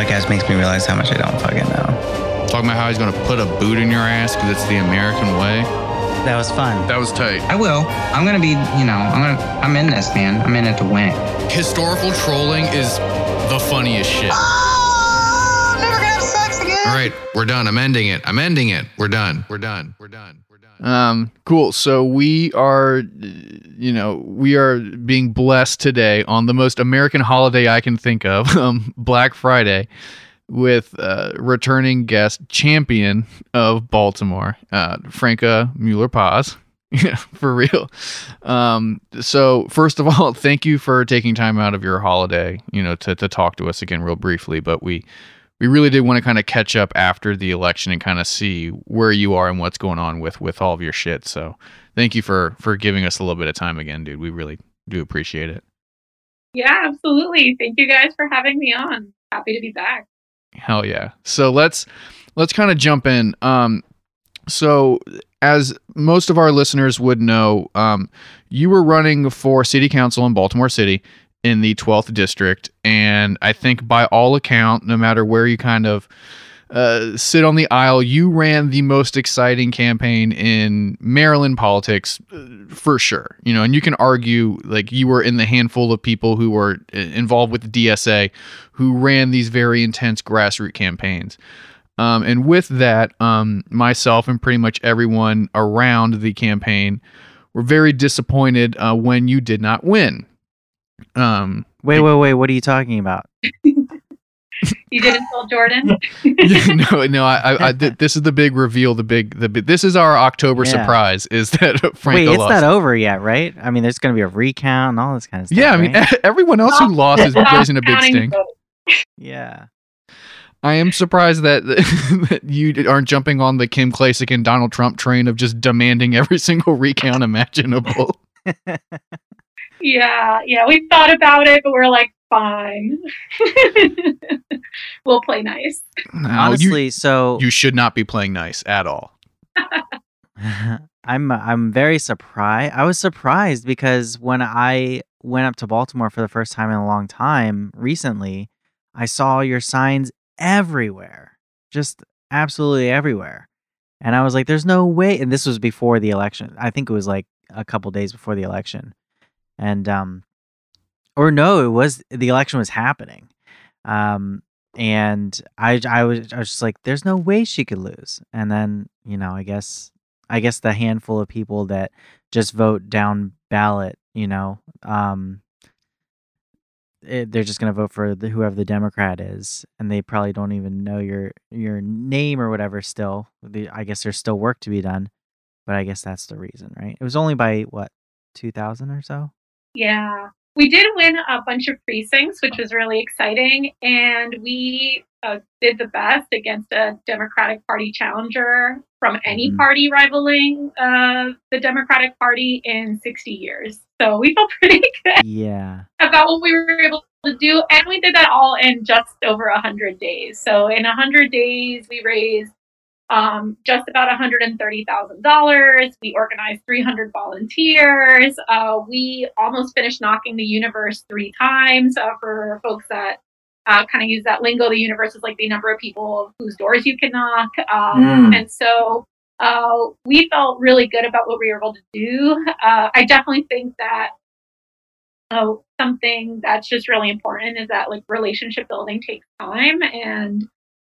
podcast makes me realize how much I don't fucking know. Talking about how he's going to put a boot in your ass because it's the American way. That was fun. That was tight. I will. I'm gonna be, you know, I'm gonna, I'm in this, man. I'm in it to win. Historical trolling is the funniest shit. Oh, never gonna have sex again. All right, we're done. I'm ending it. I'm ending it. We're done. We're done. We're done. Um, cool. So we are, you know, we are being blessed today on the most American holiday I can think of, um, Black Friday, with uh, returning guest champion of Baltimore, uh, Franca Mueller Paz. Yeah, for real. Um, so first of all, thank you for taking time out of your holiday, you know, to, to talk to us again real briefly. But we we really did want to kind of catch up after the election and kind of see where you are and what's going on with with all of your shit. So thank you for for giving us a little bit of time again, dude. We really do appreciate it. Yeah, absolutely. Thank you guys for having me on. Happy to be back. Hell yeah. So let's let's kind of jump in. Um so as most of our listeners would know, um you were running for city council in Baltimore City in the 12th district and I think by all account no matter where you kind of uh, sit on the aisle. You ran the most exciting campaign in Maryland politics uh, for sure. You know, and you can argue like you were in the handful of people who were uh, involved with the DSA who ran these very intense grassroots campaigns. Um, and with that, um, myself and pretty much everyone around the campaign were very disappointed uh, when you did not win. Um, Wait, wait, wait. What are you talking about? You didn't tell Jordan? yeah, no, no. I, I, I th- this is the big reveal. The big, the big, this is our October Yeah. surprise. Is that Franco Wait, it's lost? not over yet, right? I mean, there's going to be a recount and all this kind of stuff. yeah, I mean, right? everyone else who lost is Stop raising a big counting stink. yeah. I am surprised that, that you aren't jumping on the Kim Klacik and Donald Trump train of just demanding every single recount imaginable. Yeah, yeah. We thought about it, but we're like, fine. we'll play nice. No, Honestly, you, so you should not be playing nice at all. I'm I'm very surprised. I was surprised because when I went up to Baltimore for the first time in a long time recently, I saw your signs everywhere. Just absolutely everywhere. And I was like there's no way and this was before the election. I think it was like a couple days before the election. And um or no, it was the election was happening. Um and I I was I was just like there's no way she could lose. And then, you know, I guess I guess the handful of people that just vote down ballot, you know, um, it, they're just gonna vote for the, whoever the Democrat is, and they probably don't even know your your name or whatever. Still, the, I guess there's still work to be done, but I guess that's the reason, right? It was only by what two thousand or so. Yeah. We did win a bunch of precincts, which was really exciting. And we uh, did the best against a Democratic Party challenger from any Mhm. party rivaling uh, the Democratic Party in 60 years. So we felt pretty good Yeah, about what we were able to do. And we did that all in just over 100 days. So in 100 days, we raised um, just about $130,000. We organized 300 volunteers. Uh, we almost finished knocking the universe three times uh, for folks that uh, kind of use that lingo. The universe is like the number of people whose doors you can knock. Um, Mm. And so uh, we felt really good about what we were able to do. Uh, I definitely think that oh, something that's just really important is that like relationship building takes time and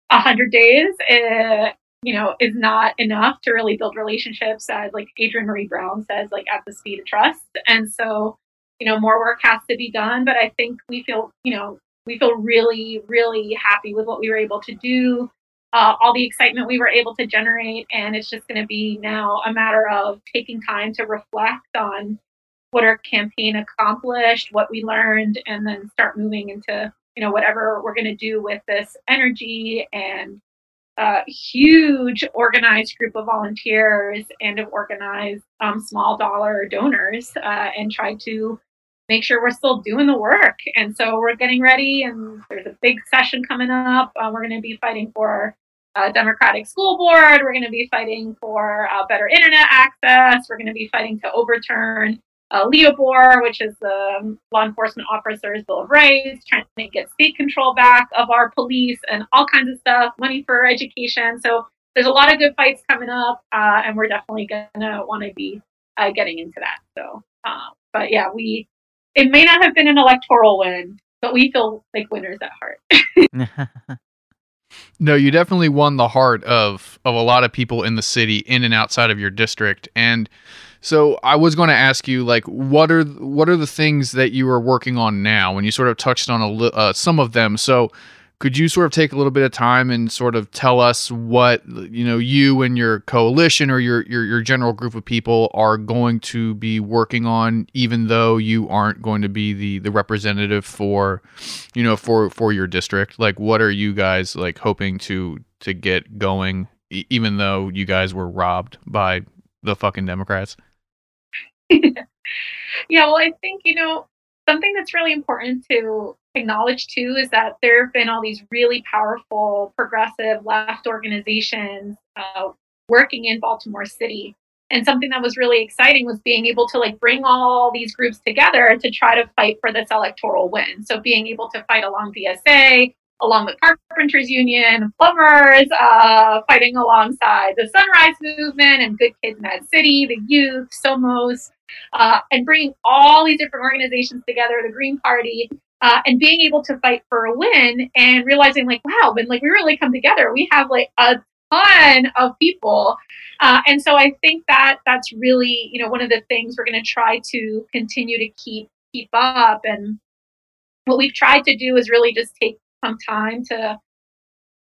a hundred days uh, you know is not enough to really build relationships as like adrienne maree brown says like at the speed of trust. And so you know more work has to be done but i think we feel you know we feel really really happy with what we were able to do uh, all the excitement we were able to generate. And it's just going to be now a matter of taking time to reflect on what our campaign accomplished, what we learned, and then start moving into you know whatever we're going to do with this energy and a huge organized group of volunteers and of organized um, small dollar donors uh, and try to make sure we're still doing the work. And so we're getting ready, and there's a big session coming up. Uh, we're going to be fighting for a Democratic school board. We're going to be fighting for uh, better internet access. We're going to be fighting to overturn uh, LEOBOR, which is the Law Enforcement Officers Bill of Rights, trying to get state control back of our police and all kinds of stuff, money for education. So there's a lot of good fights coming up, uh, and we're definitely to want to be uh, getting into that. So, uh, but yeah, we it may not have been an electoral win, but we feel like winners at heart. No, you definitely won the heart of of a lot of people in the city, in and outside of your district. And so, I was going to ask you, like, what are what are the things that you are working on now? And you sort of touched on a li- uh, some of them. So, could you sort of take a little bit of time and sort of tell us what you know you and your coalition or your your, your general group of people are going to be working on, even though you aren't going to be the the representative for, you know, for for your district? Like, what are you guys like hoping to to get going, e- even though you guys were robbed by the fucking Democrats? yeah, well, I think, you know, something that's really important to acknowledge too is that there have been all these really powerful progressive left organizations uh, working in Baltimore City. And something that was really exciting was being able to like bring all these groups together to try to fight for this electoral win. So being able to fight along DSA, along the Carpenters Union, plumbers, uh, fighting alongside the Sunrise Movement and Good Kids Mad City, the youth, Somos, uh, and bringing all these different organizations together, the Green Party, uh, and being able to fight for a win and realizing like, wow, when like we really come together, we have like a ton of people. Uh, and so I think that that's really, you know, one of the things we're going to try to continue to keep keep up. And what we've tried to do is really just take some time to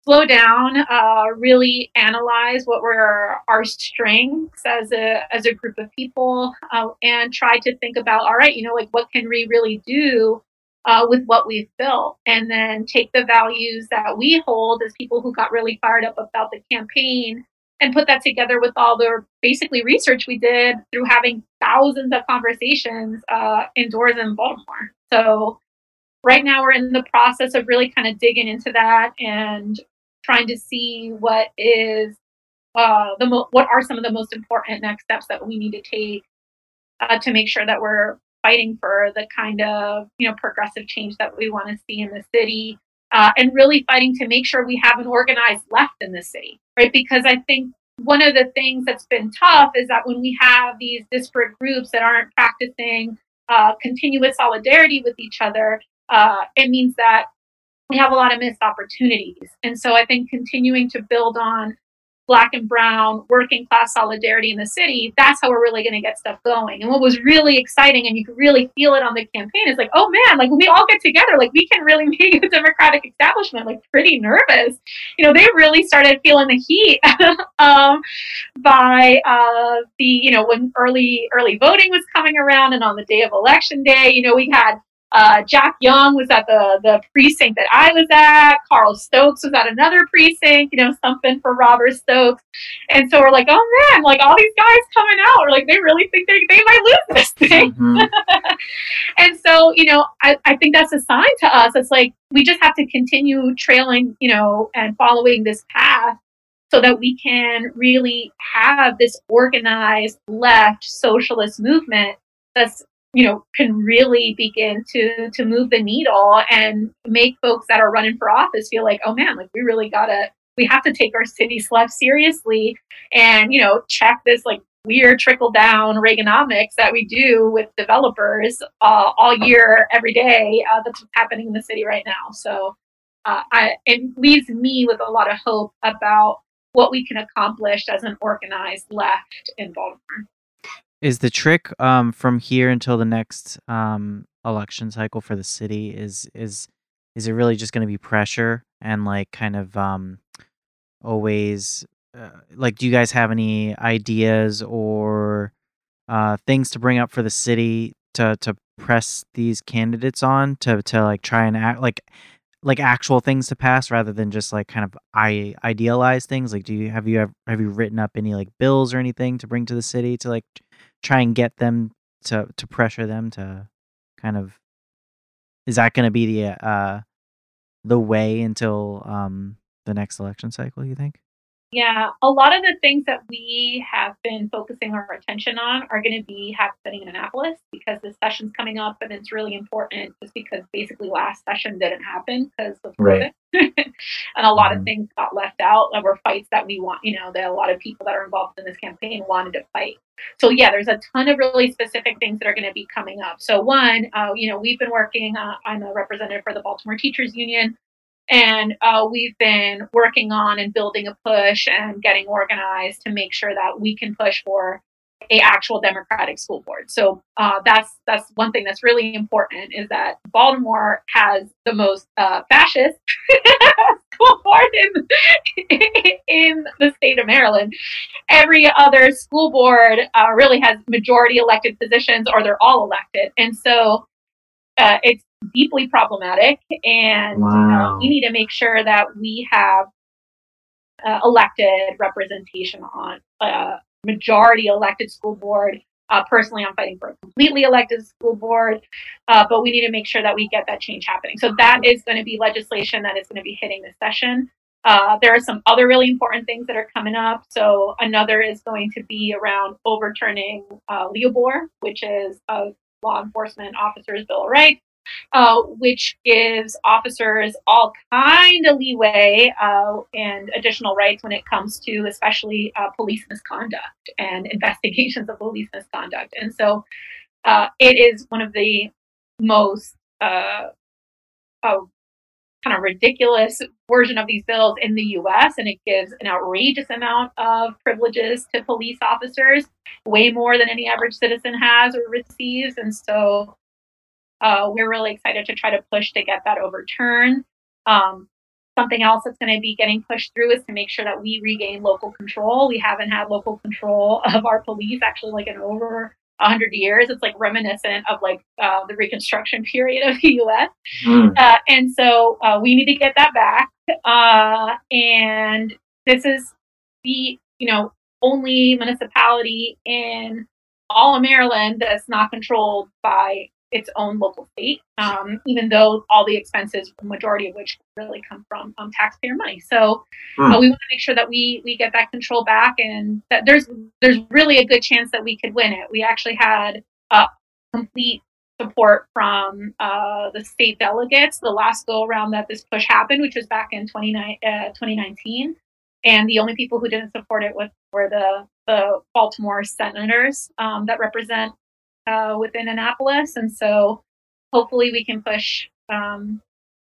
slow down, uh, really analyze what were our strengths as a as a group of people, uh, and try to think about, all right, you know, like what can we really do uh, with what we've built, and then take the values that we hold as people who got really fired up about the campaign. And put that together with all the basically research we did through having thousands of conversations uh, indoors in Baltimore. So, right now we're in the process of really kind of digging into that and trying to see what is uh, the mo- what are some of the most important next steps that we need to take uh, to make sure that we're fighting for the kind of you know progressive change that we want to see in the city uh, and really fighting to make sure we have an organized left in the city right? Because i think one of the things that's been tough is that when we have these disparate groups that aren't practicing uh, continuous solidarity with each other uh, it means that we have a lot of missed opportunities. And so I think continuing to build on black and brown working class solidarity in the city, that's how we're really going to get stuff going. And what was really exciting, and you could really feel it on the campaign, is like, oh man, like we all get together, like we can really make the Democratic establishment like pretty nervous. You know, they really started feeling the heat um, by uh, the, you know, when early early voting was coming around, and on the day of election day, you know, we had uh, Jack Young was at the, the precinct that I was at. Carl Stokes was at another precinct, you know, something for Robert Stokes. And so we're like, oh man, like all these guys coming out, or like they really think they, they might lose this thing. Mm-hmm. and so, you know, I, I think that's a sign to us. It's like we just have to continue trailing, you know, and following this path so that we can really have this organized left socialist movement that's you know can really begin to to move the needle and make folks that are running for office feel like oh man like we really gotta we have to take our city left seriously and you know check this like weird trickle down reaganomics that we do with developers uh, all year every day uh, that's happening in the city right now. So uh, I, it leaves me with a lot of hope about what we can accomplish as an organized left in baltimore is the trick um, from here until the next um, election cycle for the city is is is it really just going to be pressure and like kind of um, always uh, like do you guys have any ideas or uh, things to bring up for the city to to press these candidates on to to like try and act like like actual things to pass rather than just like kind of i idealize things? Like do you have you ever have you written up any like bills or anything to bring to the city to like try and get them to to pressure them to kind of is that going to be the uh the way until um the next election cycle you think Yeah, a lot of the things that we have been focusing our attention on are going to be happening in Annapolis because the session's coming up and it's really important just because basically last session didn't happen because of Right. COVID. and a lot of Mhm. things got left out that were fights that we want, you know, that a lot of people that are involved in this campaign wanted to fight. So yeah, there's a ton of really specific things that are going to be coming up. So one, uh, you know, we've been working. Uh, I'm a representative for the Baltimore Teachers Union, and uh, we've been working on and building a push and getting organized to make sure that we can push for a actual democratic school board. So uh, that's that's one thing that's really important is that Baltimore has the most uh, fascist school board in, in the state of Maryland. Every other school board uh, really has majority elected positions, or they're all elected, and so uh, it's deeply problematic. And uh, Wow. we need to make sure that we have uh, elected representation on a majority elected school board. Uh, personally, I'm fighting for a completely elected school board, uh, but we need to make sure that we get that change happening. So that is going to be legislation that is going to be hitting this session. Uh, there are some other really important things that are coming up. So another is going to be around overturning uh, Leobor, which is a law enforcement officers' bill of rights uh, which gives officers all kind of leeway uh, and additional rights when it comes to especially uh, police misconduct and investigations of police misconduct. And so uh, it is one of the most uh, uh, kind of ridiculous version of these bills in the US, and it gives an outrageous amount of privileges to police officers, way more than any average citizen has or receives. And so uh, we're really excited to try to push to get that overturned. Um, something else that's going to be getting pushed through is to make sure that we regain local control. We haven't had local control of our police actually like in over 100 years. It's like reminiscent of like uh, the Reconstruction period of the U.S. Mm. Uh, and so uh, we need to get that back. Uh, and this is the you know only municipality in all of Maryland that's not controlled by its own local state, um, even though all the expenses, the majority of which really come from um, taxpayer money. So Hmm. uh, we want to make sure that we we get that control back, and that there's there's really a good chance that we could win it. We actually had uh, complete support from uh, the state delegates the last go around that this push happened, which was back in 29, uh, 2019. And the only people who didn't support it was, were the, the Baltimore senators um, that represent uh, within Annapolis. And so hopefully we can push um,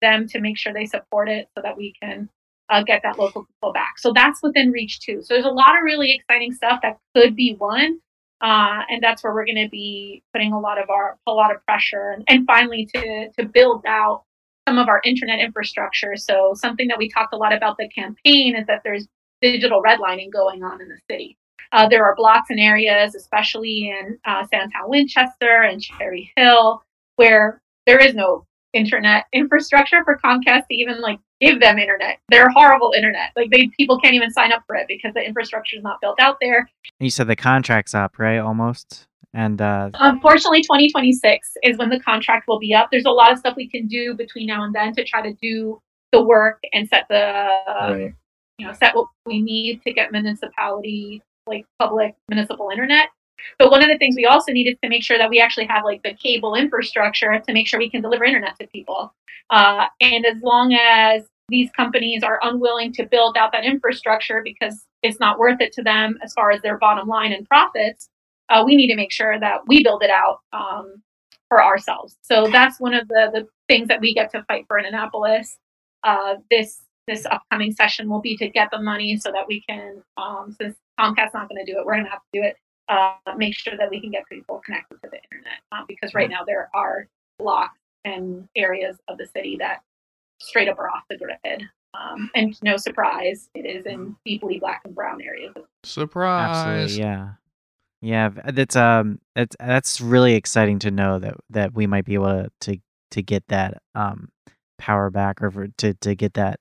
them to make sure they support it so that we can uh, get that local control back. So that's within reach too. So there's a lot of really exciting stuff that could be won. Uh, and that's where we're going to be putting a lot of our a lot of pressure and, and finally to to build out some of our internet infrastructure. So something that we talked a lot about the campaign is that there's digital redlining going on in the city. Uh, there are blocks and areas, especially in uh, Sandtown, Winchester, and Cherry Hill, where there is no internet infrastructure for Comcast to even like give them internet. They're horrible internet. Like they people can't even sign up for it because the infrastructure is not built out there. And you said the contract's up, right? Almost. And uh, Unfortunately, 2026 is when the contract will be up. There's a lot of stuff we can do between now and then to try to do the work and set the Right. you know set what we need to get municipality like public municipal internet. But one of the things we also need is to make sure that we actually have like the cable infrastructure to make sure we can deliver internet to people. Uh, and as long as these companies are unwilling to build out that infrastructure because it's not worth it to them as far as their bottom line and profits, uh, we need to make sure that we build it out um, for ourselves. So that's one of the, the things that we get to fight for in Annapolis. Uh, this this upcoming session will be to get the money so that we can, um, since Comcast's not going to do it, we're going to have to do it. Uh, make sure that we can get people connected to the internet uh, because right now there are blocks and areas of the city that straight up are off the grid. Um, and no surprise, it is in deeply black and brown areas. Surprise. absolutely, yeah, yeah. That's um, that's that's really exciting to know that that we might be able to to, to get that um power back or for, to to get that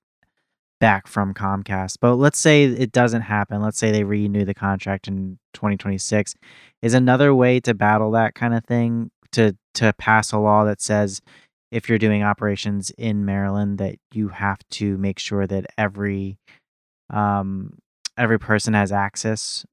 back from Comcast. But let's say it doesn't happen. Let's say they renew the contract in 2026. Is another way to battle that kind of thing to to pass a law that says if you're doing operations in Maryland that you have to make sure that every um every person has access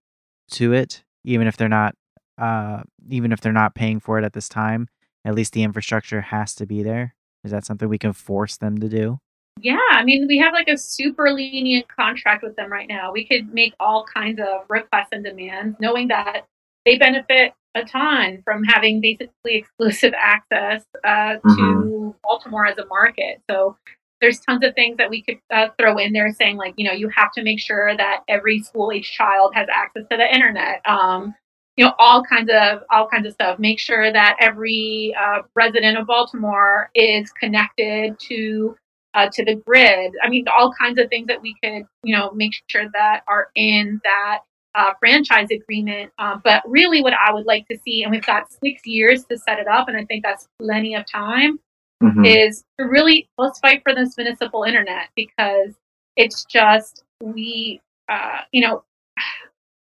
to it, even if they're not, uh, even if they're not paying for it at this time. At least the infrastructure has to be there. Is that something we can force them to do? Yeah, I mean, we have like a super lenient contract with them right now. We could make all kinds of requests and demands, knowing that they benefit a ton from having basically exclusive access uh, to Mhm. Baltimore as a market. So there's tons of things that we could uh, throw in there saying like, you know, you have to make sure that every school age child has access to the internet. Um, you know, all kinds of all kinds of stuff. Make sure that every uh, resident of Baltimore is connected to uh, to the grid. I mean, all kinds of things that we could, you know, make sure that are in that uh, franchise agreement. Um, but really, what I would like to see, and we've got six years to set it up, and I think that's plenty of time, Mhm. is to really let's fight for this municipal internet because it's just we, uh, you know,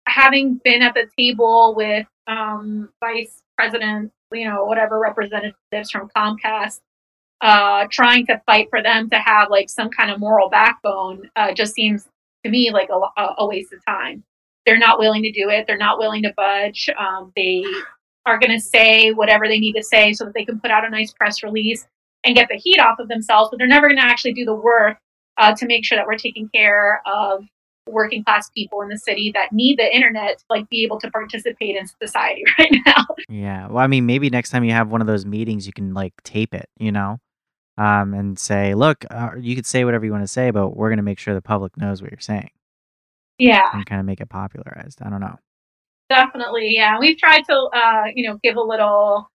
having been at the table with um, vice president, you know, whatever representatives from Comcast uh, trying to fight for them to have like some kind of moral backbone uh, just seems to me like a, a waste of time. They're not willing to do it. They're not willing to budge. Um, they are going to say whatever they need to say so that they can put out a nice press release and get the heat off of themselves, but they're never going to actually do the work uh, to make sure that we're taking care of working class people in the city that need the internet to like be able to participate in society right now. Yeah. Well, I mean, maybe next time you have one of those meetings, you can like tape it, you know, um, and say, look, uh, you could say whatever you want to say, but we're going to make sure the public knows what you're saying yeah. and kind of make it popularized. I don't know. Definitely, yeah. We've tried to, uh, you know, give a little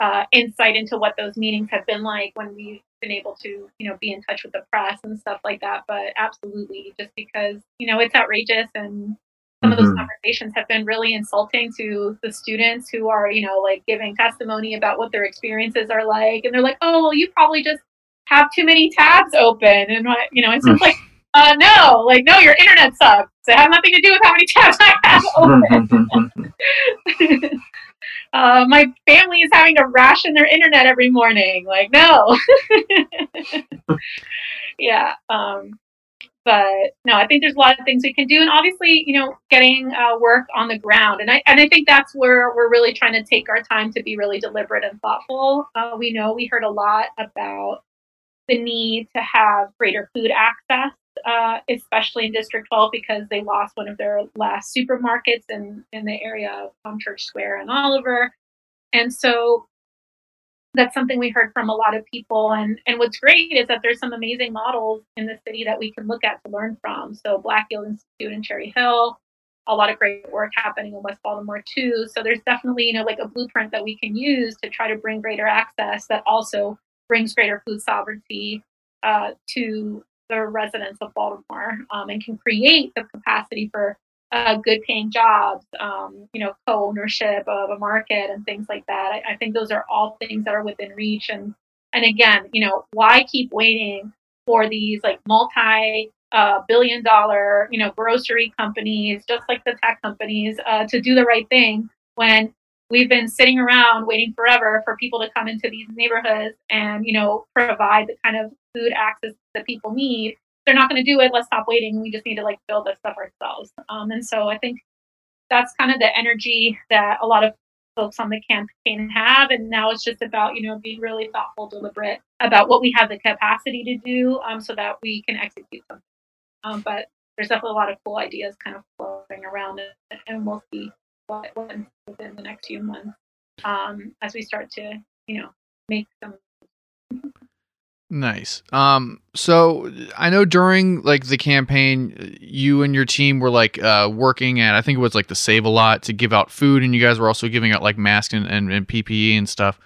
uh, insight into what those meetings have been like when we've been able to, you know, be in touch with the press and stuff like that. But absolutely, just because you know it's outrageous, and some of those Mhm. conversations have been really insulting to the students who are, you know, like giving testimony about what their experiences are like, and they're like, "Oh, well, you probably just have too many tabs open," and what, you know, it's just like. Uh, no, like no, your internet sucks. It has nothing to do with how many tabs I have open. uh, my family is having to ration their internet every morning. Like, no. yeah. Um, but no, I think there's a lot of things we can do, and obviously, you know, getting uh, work on the ground, and I and I think that's where we're really trying to take our time to be really deliberate and thoughtful. Uh, we know we heard a lot about the need to have greater food access, uh, especially in District 12 because they lost one of their last supermarkets in, in the area of Church Square and Oliver. And so that's something we heard from a lot of people. And, and what's great is that there's some amazing models in the city that we can look at to learn from. So Black Yield Institute in Cherry Hill, a lot of great work happening in West Baltimore too. So there's definitely, you know, like a blueprint that we can use to try to bring greater access that also brings greater food sovereignty uh, to the residents of Baltimore um, and can create the capacity for uh, good paying jobs, um, you know, co ownership of a market and things like that. I, I think those are all things that are within reach. And, and again, you know, why keep waiting for these like multi uh, billion dollar, you know, grocery companies, just like the tech companies, uh, to do the right thing when we've been sitting around waiting forever for people to come into these neighborhoods and you know provide the kind of food access that people need. They're not going to do it let's stop waiting. We just need to like build this stuff ourselves. Um, and so i think that's kind of the energy that a lot of folks on the campaign have. And now it's just about you know being really thoughtful deliberate about what we have the capacity to do um, so that we can execute them um, but there's definitely a lot of cool ideas kind of flowing around and we'll see what, what within the next few months um, as we start to, you know, make some. Nice. Um, so I know during like the campaign, you and your team were like uh, working at I think it was like the Save a Lot to give out food, and you guys were also giving out like masks and, and, and PPE and stuff.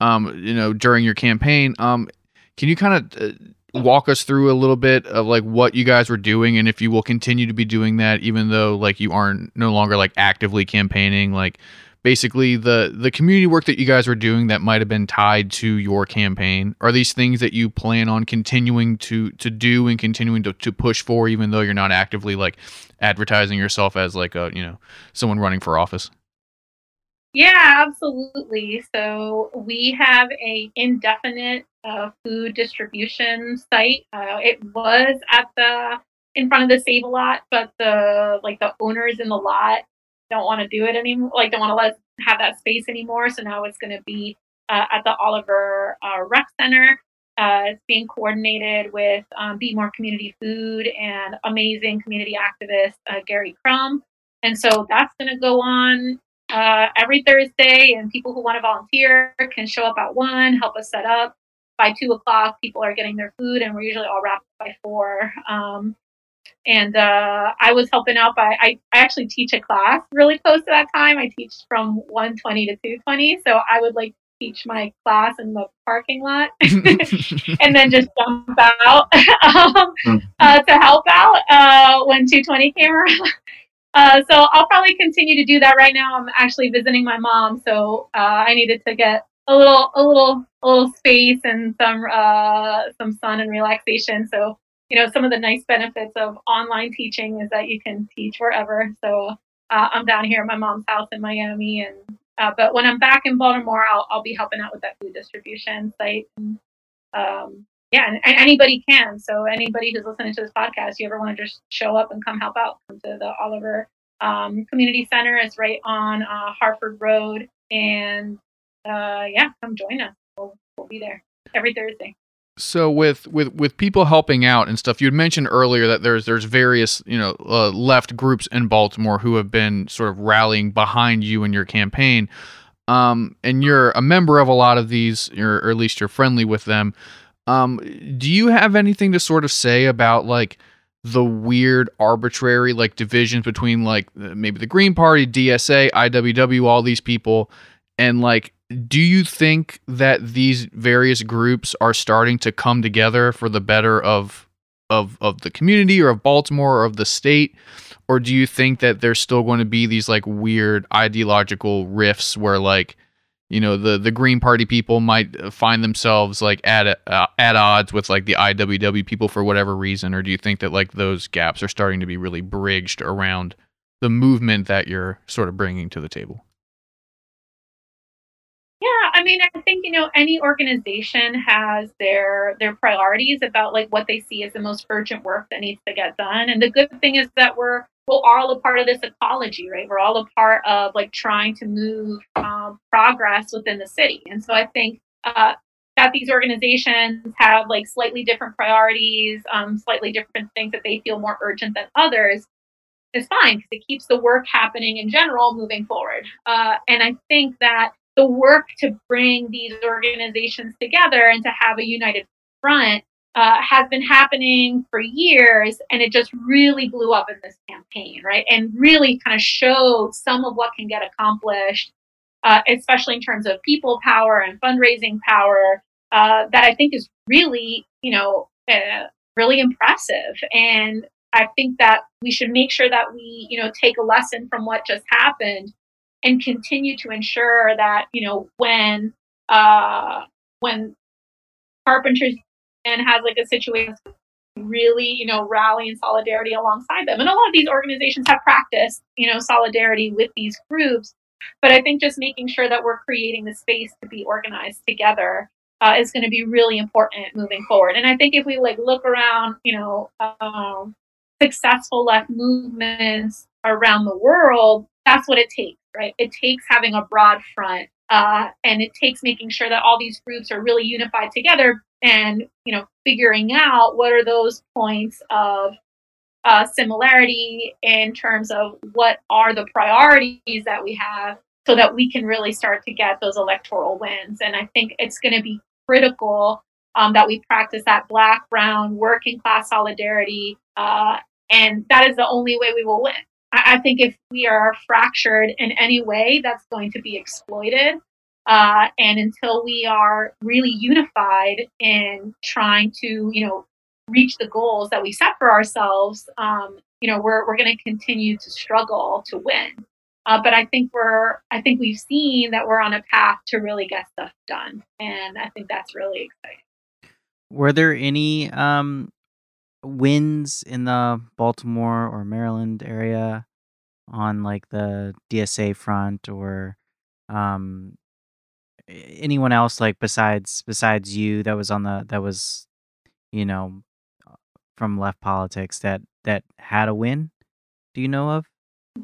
Um, you know, during your campaign, um, can you kind of uh, walk us through a little bit of like what you guys were doing, and if you will continue to be doing that, even though like you aren't no longer like actively campaigning, like basically the the community work that you guys were doing that might have been tied to your campaign are these things that you plan on continuing to to do and continuing to, to push for even though you're not actively like advertising yourself as like a you know someone running for office Yeah, absolutely. So we have a indefinite uh, food distribution site. Uh, it was at the in front of the Save a Lot, but the like the owners in the lot don't want to do it anymore. Like don't want to let have that space anymore. So now it's going to be uh, at the Oliver uh, Rec Center. Uh, it's being coordinated with um, Be More Community Food and amazing community activist uh, Gary Crum. And so that's going to go on uh, every Thursday, and people who want to volunteer can show up at one, help us set up. By two o'clock, people are getting their food, and we're usually all wrapped by four. Um, and uh, I was helping out by I, I actually teach a class really close to that time. I teach from 120 to 220, so I would like teach my class in the parking lot and then just jump out um, uh, to help out uh, when 220 came around. Uh, so I'll probably continue to do that right now. I'm actually visiting my mom, so uh, I needed to get a little, a little, a little space and some, uh, some sun and relaxation. So you know, some of the nice benefits of online teaching is that you can teach wherever. So uh, I'm down here at my mom's house in Miami, and uh, but when I'm back in Baltimore, I'll I'll be helping out with that food distribution site. And, um, yeah, and, and, anybody can. So anybody who's listening to this podcast, you ever want to just show up and come help out, come to the Oliver um, Community Center. It's right on uh, Harford Road, and uh, yeah, come join us. We'll, we'll be there every Thursday so with with with people helping out and stuff you had mentioned earlier that there's there's various you know uh, left groups in baltimore who have been sort of rallying behind you in your campaign um, and you're a member of a lot of these or at least you're friendly with them um, do you have anything to sort of say about like the weird arbitrary like divisions between like maybe the green party dsa iww all these people? And like do you think that these various groups are starting to come together for the better of of of the community or of Baltimore or of the state? Or do you think that there's still going to be these like weird ideological rifts where like you know the the green party people might find themselves like at uh, at odds with like the IWW people for whatever reason or do you think that like those gaps are starting to be really bridged around the movement that you're sort of bringing to the table yeah, I mean, I think you know any organization has their their priorities about like what they see as the most urgent work that needs to get done. And the good thing is that we're we're all a part of this ecology, right? We're all a part of like trying to move um, progress within the city. And so I think uh, that these organizations have like slightly different priorities, um, slightly different things that they feel more urgent than others is fine because it keeps the work happening in general moving forward. Uh, and I think that the work to bring these organizations together and to have a united front uh, has been happening for years and it just really blew up in this campaign right? And really kind of showed some of what can get accomplished uh, especially in terms of people power and fundraising power uh, that i think is really you know uh, really impressive. And i think that we should make sure that we you know take a lesson from what just happened and continue to ensure that you know when uh, when carpenters and has like a situation really you know rally in solidarity alongside them and a lot of these organizations have practiced you know solidarity with these groups but i think just making sure that we're creating the space to be organized together uh, is going to be really important moving forward and i think if we like look around you know um, successful left movements around the world that's what it takes right? It takes having a broad front, uh, and it takes making sure that all these groups are really unified together, and you know, figuring out what are those points of uh, similarity in terms of what are the priorities that we have, so that we can really start to get those electoral wins. And I think it's going to be critical um, that we practice that black, brown, working class solidarity. Uh, and that is the only way we will win. I, think if we are fractured in any way, that's going to be exploited. Uh, and until we are really unified in trying to, you know, reach the goals that we set for ourselves, um, you know, we're we're going to continue to struggle to win. Uh, but I think we're, I think we've seen that we're on a path to really get stuff done, and I think that's really exciting. Were there any um, wins in the Baltimore or Maryland area on like the DSA front or um anyone else like besides besides you that was on the that was you know from left politics that that had a win? Do you know of?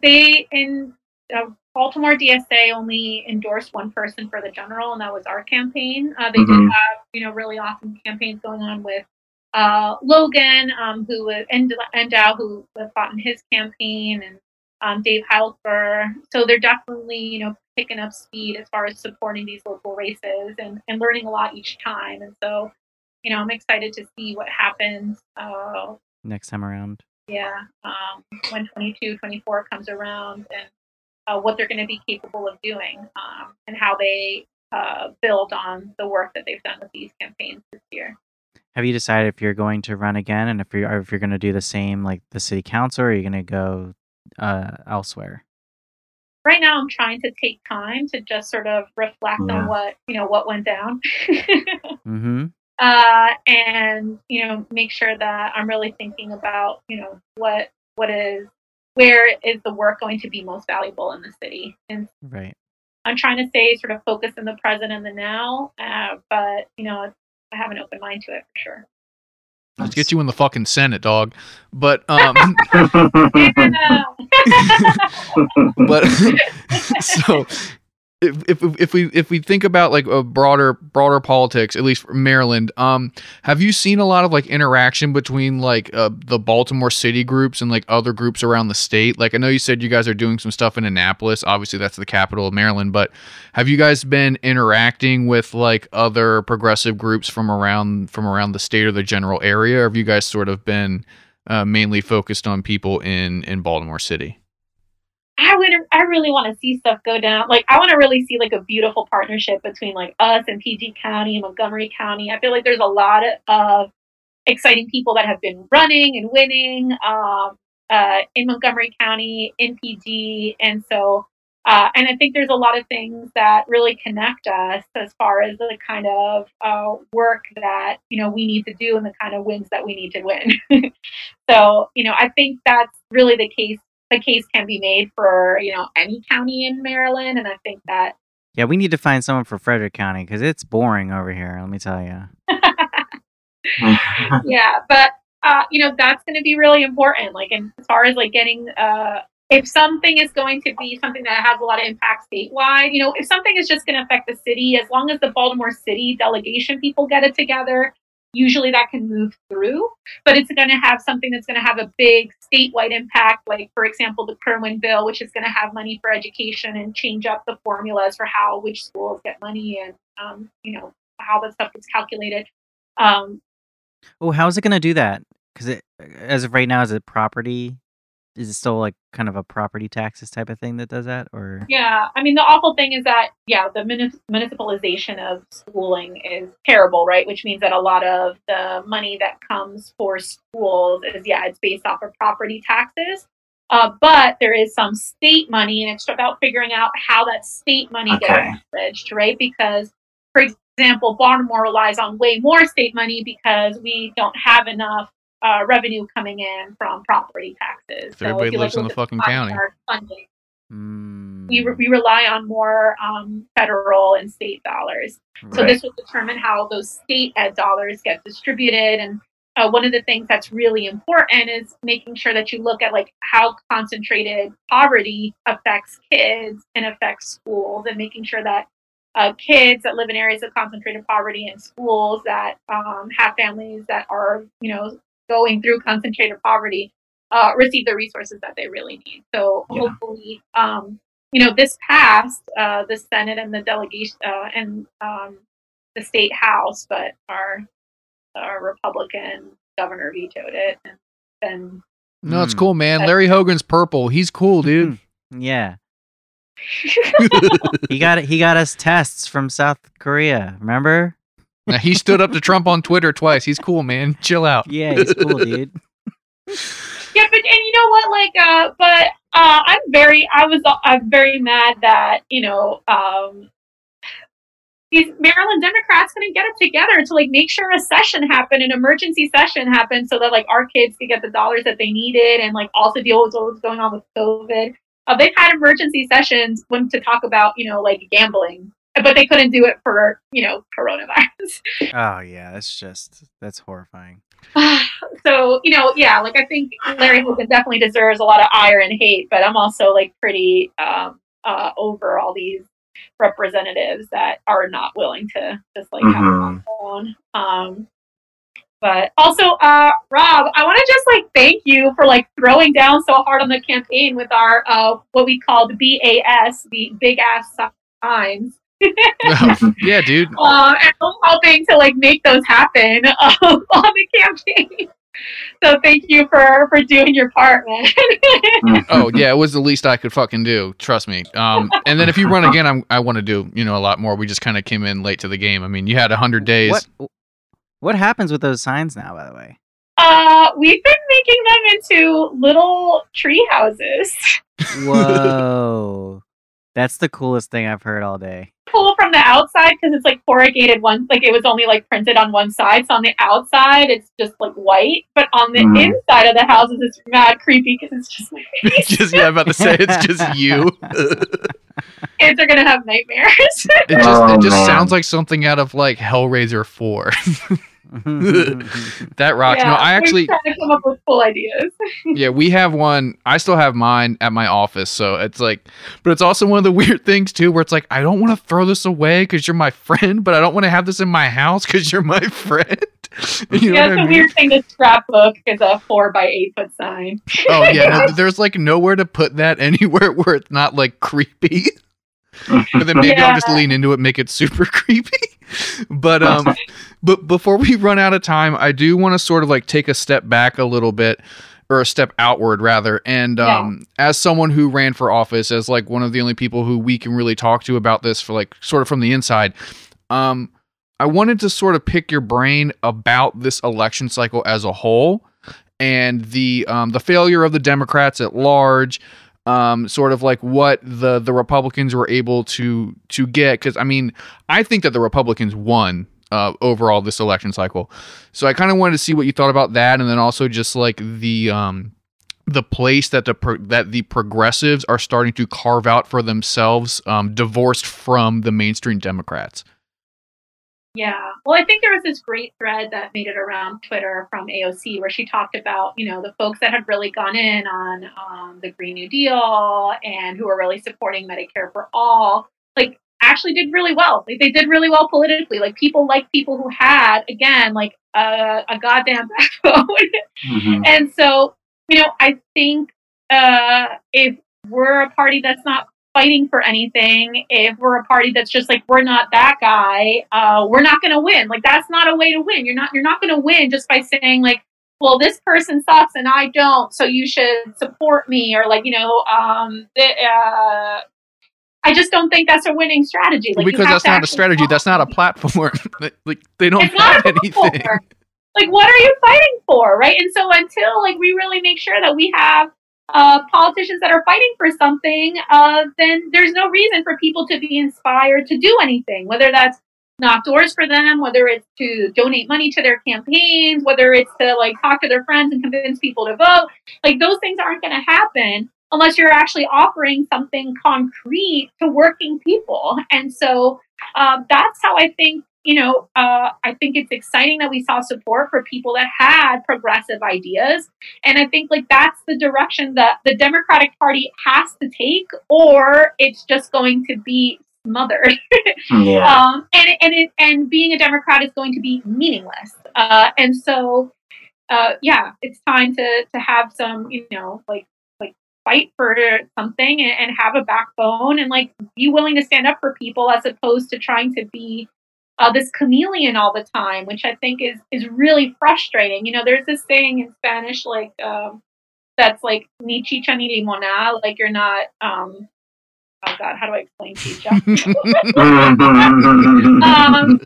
They in uh, Baltimore DSA only endorsed one person for the general, and that was our campaign. Uh, they did Mhm. have you know really awesome campaigns going on with uh, Logan, um, who was End- Endow, who fought in his campaign, and um, Dave Heilfer. So they're definitely you know picking up speed as far as supporting these local races and, and learning a lot each time. And so you know I'm excited to see what happens. Uh, Next time around. yeah, um, when 22, 24 comes around and uh, what they're going to be capable of doing um, and how they uh, build on the work that they've done with these campaigns this year. Have you decided if you're going to run again and if you're if you're going to do the same like the city council or are you going to go uh, elsewhere? Right now, I'm trying to take time to just sort of reflect Yeah. on what you know what went down, Mm-hmm. uh, and you know make sure that I'm really thinking about you know what what is where is the work going to be most valuable in the city and Right. I'm trying to stay sort of focused in the present and the now, uh, but you know, I have an open mind to it for sure. Let's get you in the fucking Senate, dog. But um, but so if, if if we if we think about like a broader broader politics at least maryland um have you seen a lot of like interaction between like uh, the baltimore city groups and like other groups around the state? Like i know you said you guys are doing some stuff in annapolis. Obviously that's the capital of maryland but have you guys been interacting with like other progressive groups from around from around the state or the general area? Or have you guys sort of been uh, mainly focused on people in in baltimore city I would, I really want to see stuff go down. Like, I want to really see like a beautiful partnership between like us and PG County and Montgomery County. I feel like there's a lot of, exciting people that have been running and winning um, uh, in Montgomery County, in PG, and so. Uh, and I think there's a lot of things that really connect us as far as the kind of uh, work that you know we need to do and the kind of wins that we need to win. so you know, I think that's really the case the case can be made for you know any county in Maryland, and I think that Yeah, we need to find someone for Frederick County because it's boring over here. Let me tell you. yeah, but uh, you know that's going to be really important. Like, in, as far as like getting, uh, if something is going to be something that has a lot of impact statewide, you know, if something is just going to affect the city, as long as the Baltimore City delegation people get it together, usually that can move through. But it's going to have something that's going to have a big statewide impact, like for example, the Kirwan bill, which is going to have money for education and change up the formulas for how which schools get money and um, you know how that stuff gets calculated. Um, Oh, how is it going to do that? Because it, as of right now, is it property? Is it still like kind of a property taxes type of thing that does that, or Yeah, I mean the awful thing is that yeah, the muni- municipalization of schooling is terrible, right? Which means that a lot of the money that comes for schools is yeah, it's based off of property taxes. Uh, but there is some state money, and it's about figuring out how that state money Okay. gets bridged, right? Because, for example, Baltimore relies on way more state money because we don't have enough uh, revenue coming in from property taxes. If everybody lives in the fucking county. funding, mm, we, re- we rely on more um, federal and state dollars. So this will determine how those state ed dollars get distributed. And uh, one of the things that's really important is making sure that you look at like how concentrated poverty affects kids and affects schools, and making sure that uh, kids that live in areas of concentrated poverty and schools that um, have families that are you know going through concentrated poverty uh, receive the resources that they really need. So Yeah. hopefully, um, you know, this passed uh, the Senate and the delegation uh, and um, the state house, but our, our Republican governor vetoed it, and then no it's Mm. cool man larry hogan's purple he's cool dude yeah, he got it. He got us tests from South Korea. Remember? Now, he stood up to Trump on Twitter twice. He's cool, man. Chill out. Yeah, he's cool, dude. Yeah, but and you know what? Like, uh, but uh, I'm very, I was, I'm very mad that you know, um, these Maryland Democrats couldn't get it together to like make sure a session happened, an emergency session happened, so that like our kids could get the dollars that they needed, and like also deal with what's going on with COVID. Uh, they've had emergency sessions when to talk about, you know, like gambling but they couldn't do it for you know coronavirus. Oh yeah, that's just that's horrifying. so you know, yeah, like I think Larry Hogan definitely deserves a lot of ire and hate, but I'm also like pretty um, uh, over all these representatives that are not willing to just like have Mhm. a phone. Um, but also, uh, Rob, I want to just like thank you for like throwing down so hard on the campaign with our uh, what we called BAS, the big ass signs. Yeah, dude. uh, and helping to like make those happen um, on the campaign. So thank you for for doing your part, man. Oh yeah, it was the least I could fucking do. Trust me. Um, and then if you run again, I'm, I want to do you know a lot more. We just kind of came in late to the game. I mean, you had hundred days. What what happens with those signs now? By the way, uh, we've been making them into little tree houses. whoa, that's the coolest thing I've heard all day. Cool from the outside because it's like corrugated one, like it was only like printed on one side. So on the outside, it's just like white, but on the Mhm. inside of the houses, it's mad creepy because it's just my face. just yeah, I'm about to say it's just you. Kids are gonna have nightmares. It just Oh, it just man. sounds like something out of like Hellraiser Four. that rocks. no, I actually trying to come up with cool ideas. yeah, we have one. I still have mine at my office, so it's like, but it's also one of the weird things too, where it's like I don't want to throw this away because you're my friend, but I don't want to have this in my house because you're my friend. you know yeah, it's a mean? weird thing. The scrapbook is a four by eight foot sign. Oh yeah, no, there's like nowhere to put that anywhere where it's not like creepy. but then maybe I'll just lean into it, make it super creepy. But um, but before we run out of time, I do want to sort of like take a step back a little bit, or a step outward rather. And Yeah. um, as someone who ran for office, as like one of the only people who we can really talk to about this for like sort of from the inside, um, I wanted to sort of pick your brain about this election cycle as a whole and the um, the failure of the Democrats at large, um, sort of like what the the Republicans were able to to get. Because I mean, I think that the Republicans won uh, overall this election cycle. So I kind of wanted to see what you thought about that, and then also just like the um, the place that the pro- that the progressives are starting to carve out for themselves, um, divorced from the mainstream Democrats. Yeah. Well, I think there was this great thread that made it around Twitter from AOC where she talked about, you know, the folks that had really gone in on um, the Green New Deal and who were really supporting Medicare for all, like actually did really well. Like they did really well politically. Like people like people who had, again, like a, a goddamn backbone. Mhm. And so, you know, I think uh, if we're a party that's not fighting for anything, if we're a party that's just like we're not that guy, uh, we're not going to win. Like that's not a way to win. You're not you're not going to win just by saying like, well, this person sucks and I don't, so you should support me, or like you know, um, the, uh, I just don't think that's a winning strategy. Like, because that's not a strategy. That's not a platform. like they don't It's have anything. Like, what are you fighting for, right? And so, until like we really make sure that we have uh, politicians that are fighting for something, uh, then there's no reason for people to be inspired to do anything. Whether that's knock doors for them, whether it's to donate money to their campaigns, whether it's to like talk to their friends and convince people to vote. Like those things aren't going to happen unless you're actually offering something concrete to working people. And so um, that's how I think, you know, uh, I think it's exciting that we saw support for people that had progressive ideas. And I think like that's the direction that the Democratic Party has to take, or it's just going to be smothered. Yeah. um, and and it, and being a Democrat is going to be meaningless. Uh, and so, uh, yeah, it's time to to have some, you know, like like fight for something and have a backbone and like be willing to stand up for people as opposed to trying to be uh, this chameleon all the time, which I think is is really frustrating. You know, there's this saying in Spanish like um, that's like ni chicha ni limonada, like you're not. Um, oh God, how do I explain chicha? um,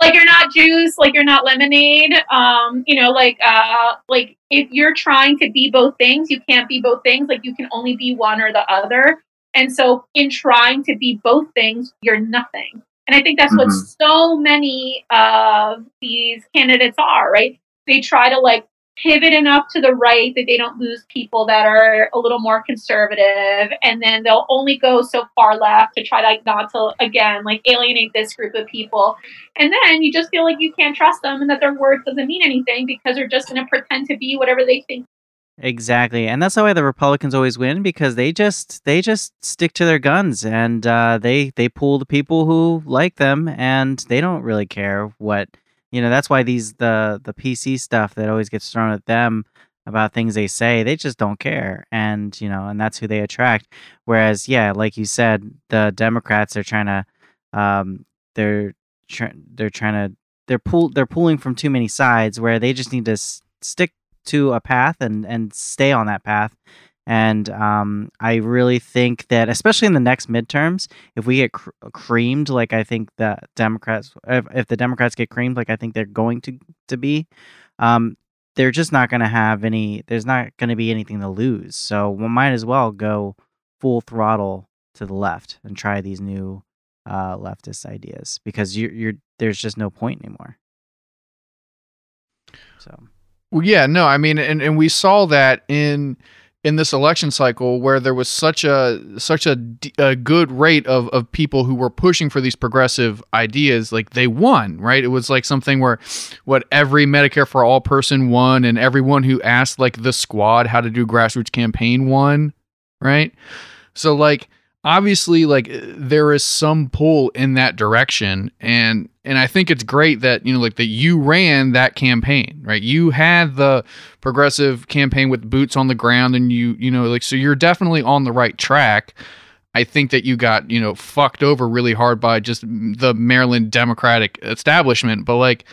like you're not juice, like you're not lemonade. Um, you know, like uh, like if you're trying to be both things, you can't be both things. Like you can only be one or the other. And so, in trying to be both things, you're nothing. And I think that's what Mhm. so many of these candidates are, right? They try to like pivot enough to the right that they don't lose people that are a little more conservative and then they'll only go so far left to try to like not to again like alienate this group of people and then you just feel like you can't trust them and that their word doesn't mean anything because they're just going to pretend to be whatever they think Exactly, and that's why the Republicans always win because they just they just stick to their guns and uh, they they pull the people who like them and they don't really care what you know. That's why these the the PC stuff that always gets thrown at them about things they say they just don't care and you know and that's who they attract. Whereas yeah, like you said, the Democrats are trying to um, they're tr- they're trying to they're pull they're pulling from too many sides where they just need to s- stick to a path and and stay on that path. And um, I really think that, especially in the next midterms, if we get cr- creamed, like I think the Democrats, if, if the Democrats get creamed, like I think they're going to to be, um, they're just not going to have any. There's not going to be anything to lose. So we might as well go full throttle to the left and try these new uh, leftist ideas because you're, you're there's just no point anymore. So. Well, yeah, no, I mean, and, and we saw that in in this election cycle where there was such a such a, a good rate of of people who were pushing for these progressive ideas, like they won, right? It was like something where what every Medicare for all person won, and everyone who asked like the squad how to do grassroots campaign won, right? So like obviously like there is some pull in that direction and and I think it's great that you know like that you ran that campaign right? You had the progressive campaign with boots on the ground and you you know like so you're definitely on the right track. I think that you got you know fucked over really hard by just the Maryland Democratic establishment but like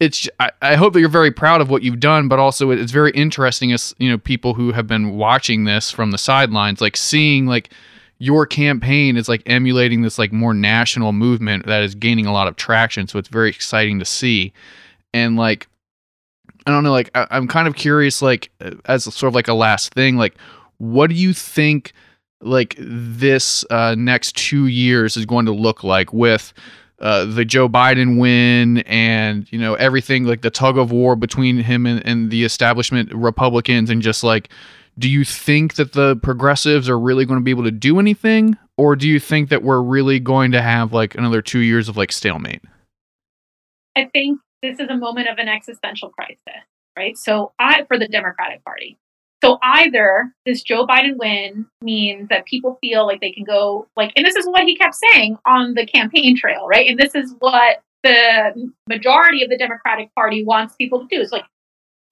it's I, I hope that you're very proud of what you've done but also it's very interesting as you know people who have been watching this from the sidelines like seeing like your campaign is like emulating this like more national movement that is gaining a lot of traction so it's very exciting to see. And like i don't know like I, i'm kind of curious like uh, as sort of like a last thing like what do you think like this uh, next two years is going to look like with uh, the Joe Biden win and you know everything like the tug of war between him and, and the establishment Republicans and just like do you think that the progressives are really going to be able to do anything? Or do you think that we're really going to have like another two years of like stalemate? I think this is a moment of an existential crisis right? So i for the democratic party. So either this joe biden win means that people feel like they can go like and this is what he kept saying on the campaign trail right? And this is what the majority of the democratic party wants people to do. Is like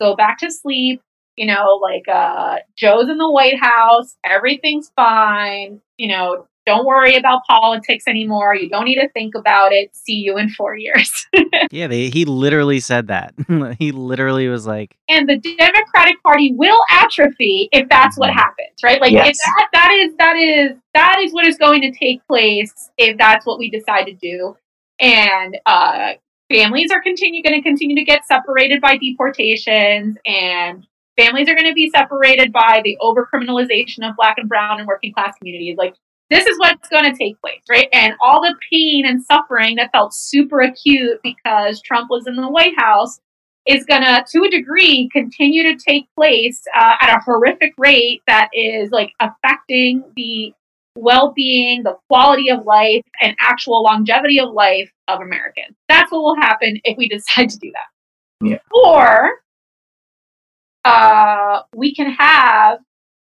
go back to sleep you know, like uh, Joe's in the White House, everything's fine, you know, don't worry about politics anymore. You don't need to think about it. See you in four years. yeah, they, he literally said that. he literally was like, and the Democratic Party will atrophy if that's what happens, right? Like Yes. if that that is that is that is what is going to take place if that's what we decide to do, and uh, families are continue going to continue to get separated by deportations and families are going to be separated by the over criminalization of black and brown and working class communities. Like this is what's going to take place right? And all the pain and suffering that felt super acute because trump was in the white house is going to to a degree continue to take place uh, at a horrific rate that is like affecting the well-being the quality of life and actual longevity of life of americans. That's what will happen if we decide to do that. Yeah. or uh, we can have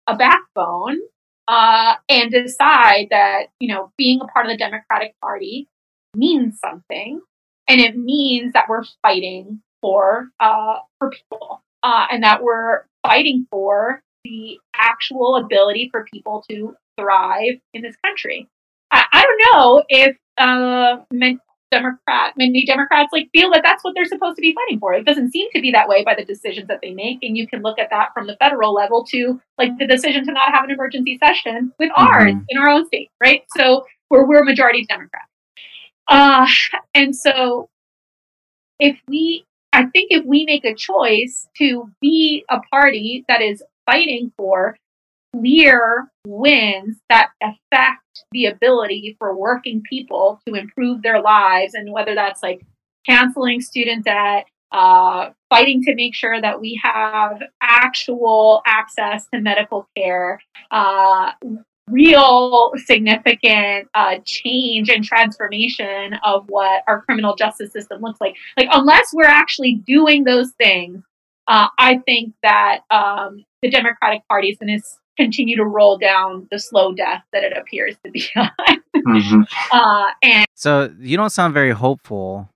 a backbone uh, and decide that you know being a part of the Democratic Party means something, and it means that we're fighting for uh, for people, uh, and that we're fighting for the actual ability for people to thrive in this country. I, I don't know if uh, Democrat, many Democrats like feel that that's what they're supposed to be fighting for. It doesn't seem to be that way by the decisions that they make, and you can look at that from the federal level to like the decision to not have an emergency session with ours in our own state, right? So where we're majority Democrat, uh, and so if we, I think if we make a choice to be a party that is fighting for clear wins that affect the ability for working people to improve their lives and whether that's like canceling student debt uh, fighting to make sure that we have actual access to medical care, uh, real significant uh, change and transformation of what our criminal justice system looks like. Like, unless we're actually doing those things, uh, I think that um, the Democratic Party is going to continue to roll down the slow death that it appears to be on. hmm uh, and So you don't sound very hopeful.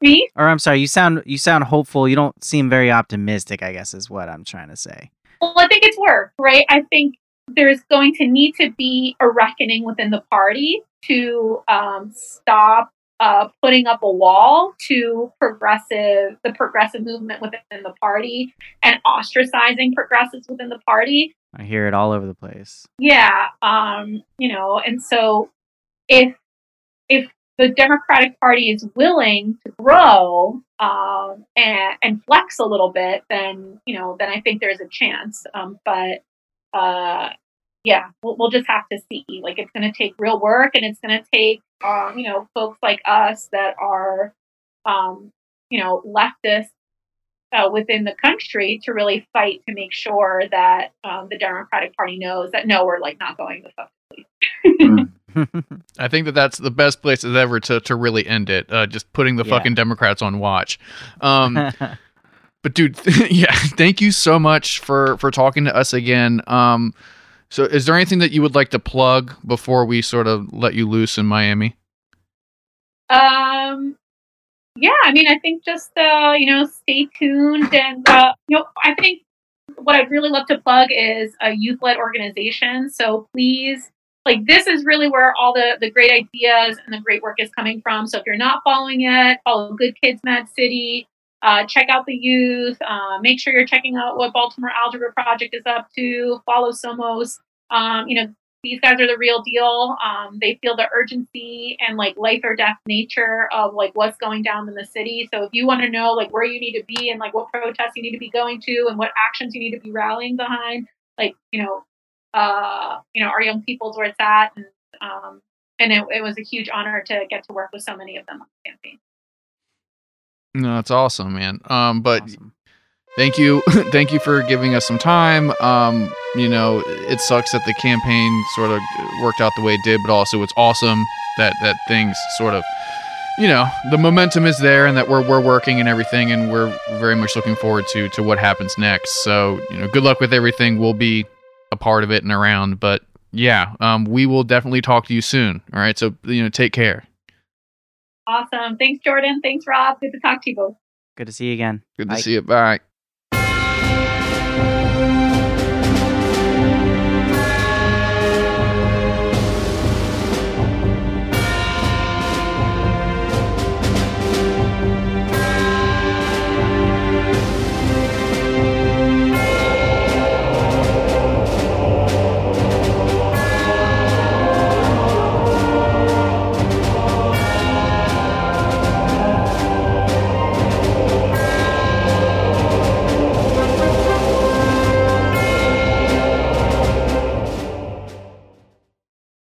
me, Or I'm sorry, you sound you sound hopeful. You don't seem very optimistic, I guess is what I'm trying to say. well, I think it's work, right? I think there's going to need to be a reckoning within the party to um, stop uh, putting up a wall to progressive the progressive movement within the party and ostracizing progressives within the party. I hear it all over the place. Yeah, um, you know, and so if if the Democratic Party is willing to grow um, and and flex a little bit, then you know, then I think there's a chance. Um, but uh, yeah, we'll, we'll just have to see. Like, it's going to take real work, and it's going to take um, you know folks like us that are um, you know leftists uh, within the country to really fight to make sure that um, the Democratic Party knows that no, we're like not going to fuck. I think that that's the best place as ever to to really end it. Uh, just putting the Yeah. fucking Democrats on watch. Um, but dude, yeah, thank you so much for for talking to us again. Um, so is there anything that you would like to plug before we sort of let you loose in Miami? Um, yeah, I mean, I think just uh, you know, stay tuned, and uh, you know, I think what I'd really love to plug is a youth-led organization. So please, like, this is really where all the the great ideas and the great work is coming from. So if you're not following it, follow Good Kids Mad City. Uh, check out the youth. Uh, make sure you're checking out what Baltimore Algebra Project is up to. Follow Somos. Um, you know, these guys are the real deal. Um, they feel the urgency and like life or death nature of like what's going down in the city. So if you want to know like where you need to be and like what protests you need to be going to and what actions you need to be rallying behind, like you know, uh, you know, our young people's where it's at, and um, and it, it was a huge honor to get to work with so many of them on the campaign. No, that's awesome, man. Um, but Awesome. thank you thank you for giving us some time. Um you know it sucks that the campaign sort of worked out the way it did but also it's awesome that that things sort of you know the momentum is there and that we're we're working and everything and we're very much looking forward to to what happens next. So you know good luck with everything. We'll be a part of it and around but yeah um we will definitely talk to you soon. All right. So you know take care Awesome. Thanks, Jordan. Thanks, Rob. Good to talk to you both. Good to see you again. good Bye. to see you bye